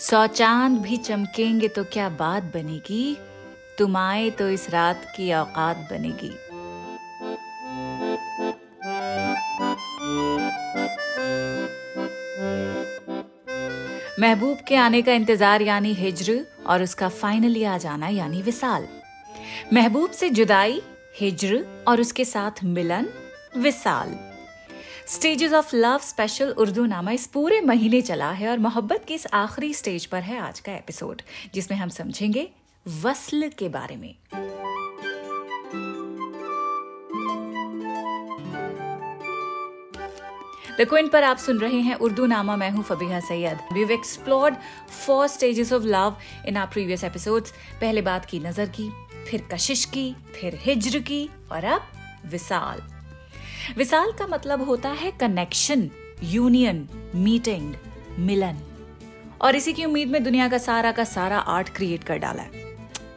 सौ चाँद भी चमकेंगे तो क्या बात बनेगी? तुम आए तो इस रात की औकात बनेगी। महबूब के आने का इंतज़ार यानी हिज्र और उसका फाइनली आ जाना यानी विसाल। महबूब से जुदाई, हिज्र और उसके साथ मिलन, विसाल। Stages of love special Urdu Nama इस पूरे महीने चला है और मोहब्बत के इस आखिरी स्टेज पर है आज का एपिसोड जिसमें हम समझेंगे वस्ल के बारे में। द क्विन पर आप सुन रहे हैं उर्दू नामा, मैं हूँ Fabiha Syed. We explored four stages of love in our previous episodes पहले बात की नज़र की, फिर कशिश की, फिर हिज्र की, और अब विसाल विसाल का मतलब होता है कनेक्शन यूनियन मीटिंग मिलन। और इसी की उम्मीद में दुनिया का सारा का सारा आर्ट क्रिएट कर डाला है।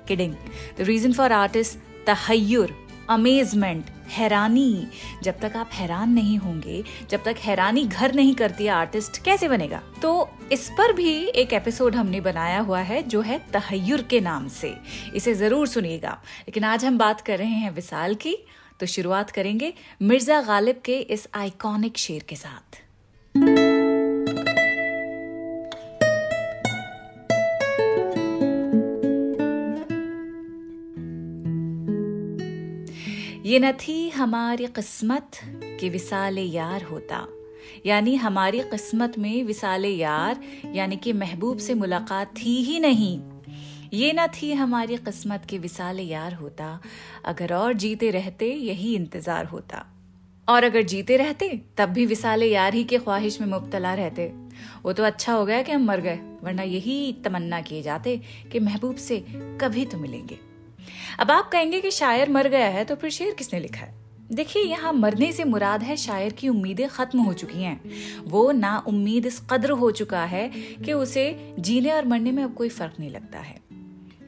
Kidding the reason for art is तहयुर amazement हैरानी। जब तक आप हैरान नहीं होंगे, जब तक हैरानी घर नहीं करती है आर्टिस्ट कैसे बनेगा? तो इस पर भी एक एपिसोड हमने बनाया हुआ है, जो है तहयुर के नाम से। इसे ज़रूर सुनिएगा। लेकिन आज हम बात कर रहे हैं विशाल की तो शुरुआत करेंगे मिर्ज़ा गालिब के इस आइकॉनिक शेर के साथ। ये न थी हमारी किस्मत कि विसाल यार होता। यानी हमारी किस्मत में विसाल यार, यानी कि महबूब से मुलाकात थी ही नहीं। ये ना थी हमारी किस्मत के विसाल यार होता। अगर और जीते रहते, यही इंतज़ार होता। और अगर जीते रहते, तब भी विसाल यार ही के ख्वाहिश में मुबतला रहते। वो तो अच्छा हो गया कि हम मर गए, वरना यही तमन्ना किए जाते कि महबूब से कभी तो मिलेंगे। अब आप कहेंगे कि शायर मर गया है तो फिर शेर किसने लिखा है? देखिए, यहाँ मरने से मुराद है शायर की उम्मीदें खत्म हो चुकी हैं। वो ना उम्मीद इस कद्र हो चुका है कि उसे जीने और मरने में अब कोई फ़र्क नहीं लगता है।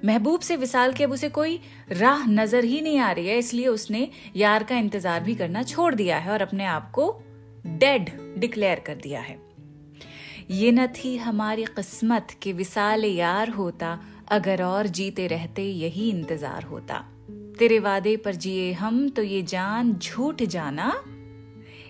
महबूब से विशाल के अब उसे कोई राह नज़र ही नहीं आ रही है, इसलिए उसने यार का इंतज़ार भी करना छोड़ दिया है और अपने आप को डेड डिक्लेयर कर दिया है। ये न थी हमारी किस्मत कि विशाल यार होता, अगर और जीते रहते यही इंतज़ार होता। तेरे वादे पर जिए हम तो ये जान झूठ जाना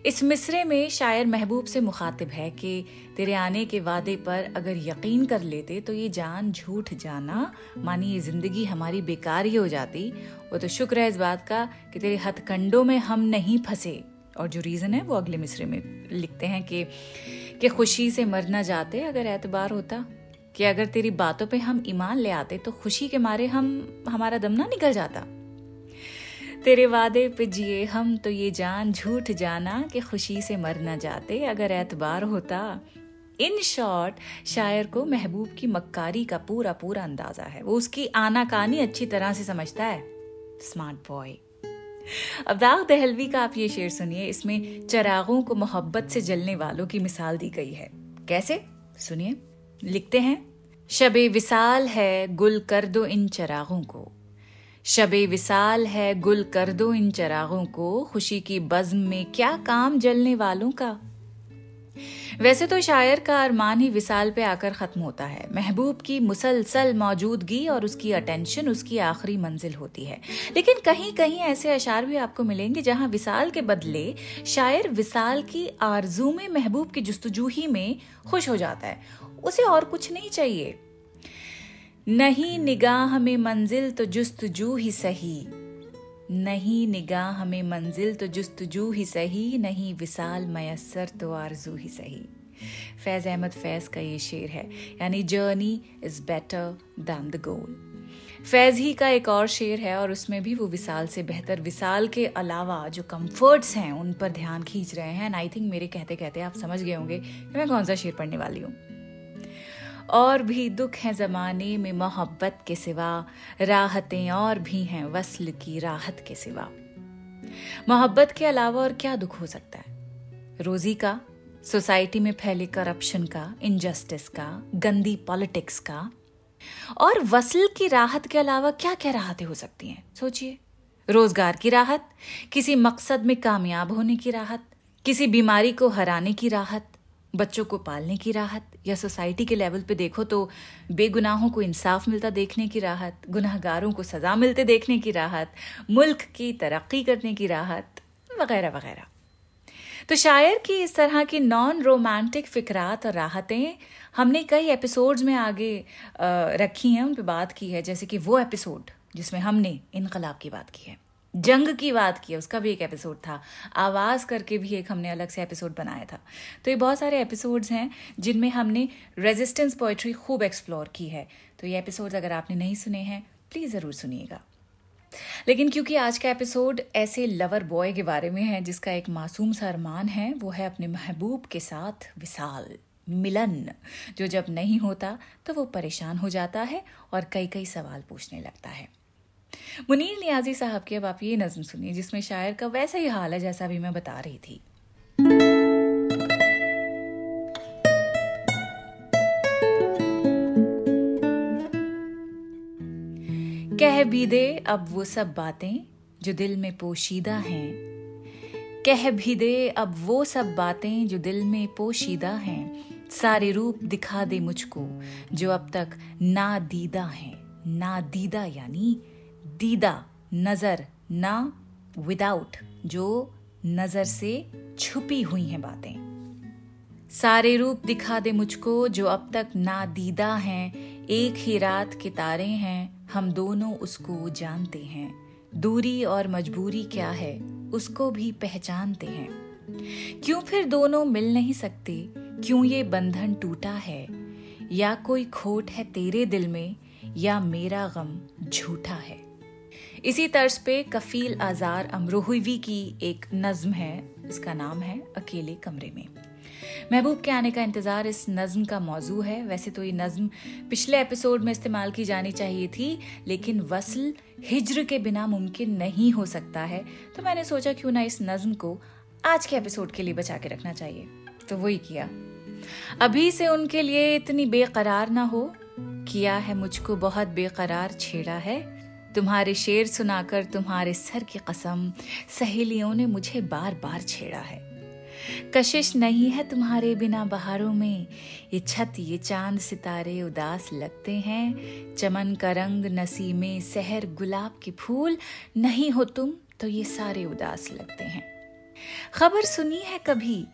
इस मिसरे में शायर महबूब से मुखातिब है कि तेरे आने के वादे पर अगर यकीन कर लेते तो ये जान झूठ जाना, मानी ये ज़िंदगी हमारी बेकार ही हो जाती। वो तो शुक्र है इस बात का कि तेरे हथकंडों में हम नहीं फंसे। और जो रीज़न है वो अगले मिसरे में लिखते हैं कि कि खुशी से मर ना जाते अगर एतबार होता। कि अगर तेरी बातों पे हम ईमान ले आते तो खुशी के मारे हम, हमारा दम ना निकल जाता। तेरे वादे पे जिए हम तो ये जान झूठ जाना कि खुशी से मर ना जाते। अगर एतबार होता, इन शॉर्ट, शायर को महबूब की मक्कारी का पूरा पूरा अंदाज़ा है। वो उसकी आनाकानी अच्छी तरह से समझता है। स्मार्ट बॉय अब दाग दहलवी का आप ये शेर सुनिए। इसमें चरागों को मोहब्बत से जलने वालों की मिसाल दी गई है। कैसे? सुनिए। लिखते हैं। शबे विसाल है गुल कर दो इन चरागों को। शबे विसाल है गुल कर दो इन चरागों को, खुशी की बज्म में क्या काम जलने वालों का? वैसे तो शायर का अरमान ही विसाल पे आकर खत्म होता है। महबूब की मुसलसल मौजूदगी और उसकी अटेंशन उसकी आखिरी मंजिल होती है। लेकिन कहीं कहीं ऐसे अशार भी आपको मिलेंगे जहाँ विसाल के बदले शायर विसाल की आरज़ू में महबूब की जस्तजू ही में खुश हो जाता है। उसे और कुछ नहीं चाहिए। नहीं निगाह में मंजिल तो जुस्तजू ही सही। नहीं निगाह में मंजिल तो जुस्तजू ही सही, नहीं विशाल मयसर तो आरज़ू ही सही। फैज अहमद फैज का ये शेर है, यानी journey is better than the goal. Faiz ही का एक और शेर है और उसमें भी वो विशाल से बेहतर। विशाल के अलावा जो कंफर्ट्स हैं, उन पर ध्यान खींच रहे हैं। एंड आई थिंक मेरे कहते कहते आप समझ गए होंगे कि मैं कौन सा शेर पढ़ने वाली हूँ। और भी दुख हैं ज़माने में मोहब्बत के सिवा, राहतें और भी हैं वसल की राहत के सिवा। मोहब्बत के अलावा और क्या दुख हो सकता है? रोजी का, सोसाइटी में फैले करप्शन का इनजस्टिस का, गंदी पॉलिटिक्स का। और वसल की राहत के अलावा क्या क्या राहतें हो सकती हैं? सोचिए। रोज़गार की राहत, किसी मकसद में कामयाब होने की राहत, किसी बीमारी को हराने की राहत बच्चों को पालने की राहत, या सोसाइटी के लेवल पे देखो तो बेगुनाहों को इंसाफ मिलता देखने की राहत, गुनाहगारों को सजा मिलते देखने की राहत, मुल्क की तरक्की करने की राहत, वगैरह वगैरह। तो शायर की इस तरह की नॉन रोमांटिक फिक्रात और राहतें हमने कई एपिसोड्स में आगे रखी हैं, उन पर बात की है, जैसे कि वो एपिसोड जिसमें हमने इनकलाब की बात की है। जंग की बात की उसका भी एक एपिसोड था। आवाज़ करके भी एक हमने अलग से एपिसोड बनाया था। तो ये बहुत सारे एपिसोड्स हैं जिनमें हमने रेजिस्टेंस पोइट्री खूब एक्सप्लोर की है। तो ये एपिसोड अगर आपने नहीं सुने हैं प्लीज़ ज़रूर सुनिएगा। लेकिन क्योंकि आज का एपिसोड ऐसे लवर बॉय के बारे में है, जिसका एक मासूम सा अरमान है, वो है अपने महबूब के साथ विशाल मिलन, जो जब नहीं होता तो वो परेशान हो जाता है और कई कई सवाल पूछने लगता है। मुनीर नियाजी साहब की अब आप ये नज्म सुनिए, जिसमें शायर का वैसा ही हाल है जैसा भी मैं बता रही थी। कह भी दे अब वो सब बातें जो दिल में पोशीदा हैं। कह भी दे अब वो सब बातें जो दिल में पोशीदा हैं। सारे रूप दिखा दे मुझको जो अब तक ना दीदा हैं। ना दीदा यानी दीदा, नज़र, ना विदाउट जो नज़र से छुपी हुई हैं बातें। सारे रूप दिखा दे मुझको जो अब तक ना दीदा हैं, एक ही रात के तारे हैं, हम दोनों उसको जानते हैं। दूरी और मजबूरी क्या है, उसको भी पहचानते हैं। क्यों फिर दोनों मिल नहीं सकते? क्यों ये बंधन टूटा है? या कोई खोट है तेरे दिल में, या मेरा गम झूठा है? इसी तर्ज पे कफील आजार अमरोहवी की एक नज्म है। इसका नाम है अकेले कमरे में। महबूब के आने का इंतज़ार इस नज्म का मौजू है। वैसे तो ये नज्म पिछले एपिसोड में इस्तेमाल की जानी चाहिए थी, लेकिन वसल हिज्र के बिना मुमकिन नहीं हो सकता है। तो मैंने सोचा क्यों ना इस नज्म को आज के एपिसोड के लिए बचा के रखना चाहिए। तो वही किया। अभी से उनके लिए इतनी बेकरार ना हो। किया है मुझको बहुत बेकरार, छेड़ा है। तुम्हारे शेर सुनाकर तुम्हारे सर की कसम, सहेलियों ने मुझे बार बार छेड़ा है। कशिश नहीं है तुम्हारे बिना बहारों में। ये छत, ये चाँद सितारे उदास लगते हैं। चमन का रंग नसीमे सहर गुलाब के फूल। नहीं हो तुम तो ये सारे उदास लगते हैं। खबर सुनी है कभी?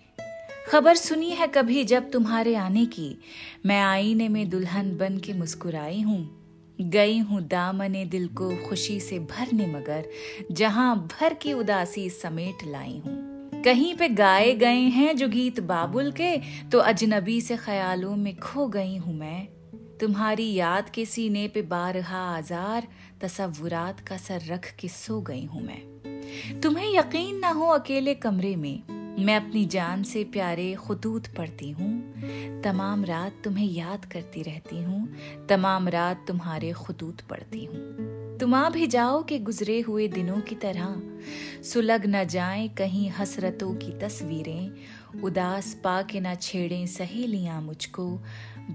खबर सुनी है कभी जब तुम्हारे आने की? मैं आईने में दुल्हन बन के मुस्कुराई हूँ। गई हूँ दामने दिल को खुशी से भरने मगर, जहाँ भर की उदासी समेट लाई हूँ। कहीं पे गाए गए हैं जो गीत बाबुल के तो अजनबी से ख्यालों में खो गई हूँ मैं। तुम्हारी याद के सीने पे बारहा आजार, तस्वुरात का सर रख के सो गई हूँ मैं। तुम्हें यकीन ना हो अकेले कमरे में मैं अपनी जान से प्यारे खतूत पढ़ती हूँ। तमाम रात तुम्हें याद करती रहती हूँ। तमाम रात तुम्हारे खतूत पढ़ती हूँ। तुम आ भी जाओ के गुजरे हुए दिनों की तरह। सुलग न जाए कहीं हसरतों की तस्वीरें। उदास पा के न छेड़े सहेलियाँ मुझको।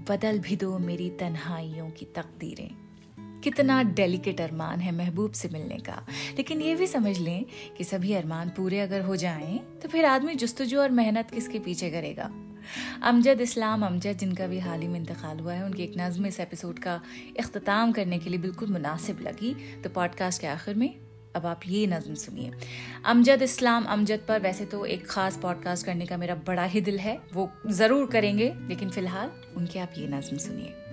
बदल भी दो मेरी तन्हाइयों की तकदीरें। कितना डेलिकेट अरमान है महबूब से मिलने का। लेकिन ये भी समझ लें कि सभी अरमान पूरे अगर हो जाएँ तो फिर आदमी जस्तजू और मेहनत किसके पीछे करेगा? अमजद इस्लाम, अमजद, जिनका भी हाल ही में इंतकाल हुआ है, उनकी एक नज़म इस एपिसोड का अख्ताम करने के लिए बिल्कुल मुनासिब लगी। तो पॉडकास्ट के आखिर में अब आप ये नज़म सुनिए। अमजद इस्लाम, अमजद पर वैसे तो एक ख़ास पॉडकास्ट करने का मेरा बड़ा ही दिल है, वो ज़रूर करेंगे, लेकिन फ़िलहाल उनके आप ये नज़म सुनिए।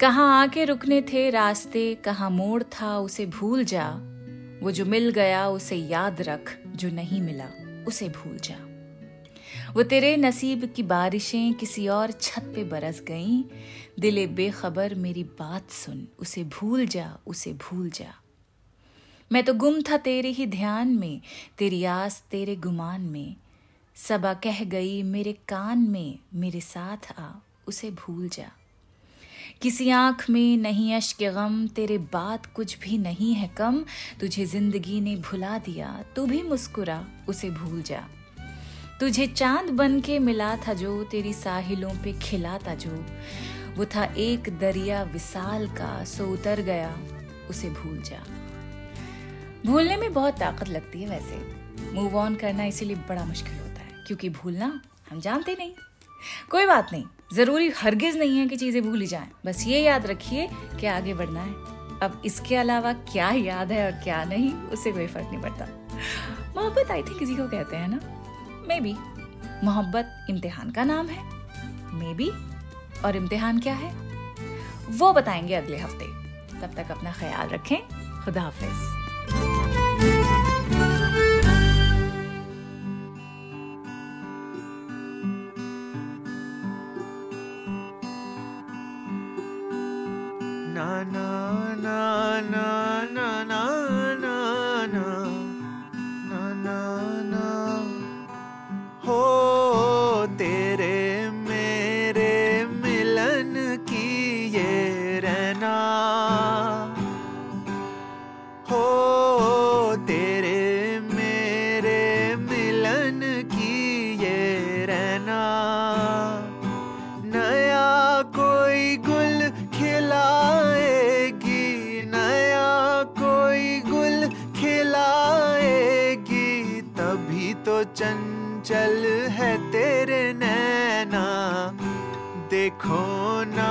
कहाँ आके रुकने थे रास्ते, कहाँ मोड़ था, उसे भूल जा। वो जो मिल गया, उसे याद रख, जो नहीं मिला, उसे भूल जा। वो तेरे नसीब की बारिशें किसी और छत पे बरस गईं। दिले बेखबर, मेरी बात सुन, उसे भूल जा, उसे भूल जा। मैं तो गुम था तेरे ही ध्यान में, तेरी आस तेरे गुमान में। सबा कह गई, मेरे कान में, मेरे साथ आ, उसे भूल जा। किसी आँख में नहीं अश्क गम, तेरे बात कुछ भी नहीं है कम। तुझे ज़िंदगी ने भुला दिया, तू भी मुस्कुरा, उसे भूल जा। तुझे चाँद बन के मिला था जो, तेरी साहिलों पे खिला था जो। वो था एक दरिया विशाल का, सो उतर गया, उसे भूल जा। भूलने में बहुत ताकत लगती है वैसे। मूव ऑन करना इसीलिए बड़ा मुश्किल होता है, क्योंकि भूलना हम जानते नहीं। कोई बात नहीं। ज़रूरी हरगिज नहीं है कि चीज़ें भूली जाएँ। बस ये याद रखिए कि आगे बढ़ना है। अब इसके अलावा क्या याद है और क्या नहीं, उससे कोई फ़र्क नहीं पड़ता। मोहब्बत आई थिंक किसी को कहते हैं ना? मे बी मोहब्बत इम्तिहान का नाम है। मे बी और इम्तिहान क्या है? वो बताएँगे अगले हफ़्ते। तब तक अपना ख्याल रखें। खुदा हाफिज़। चंचल है तेरे नैना। देखो ना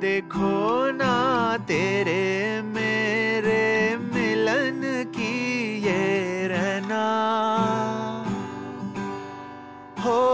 देखो ना तेरे मेरे मिलन की ये रहना। हो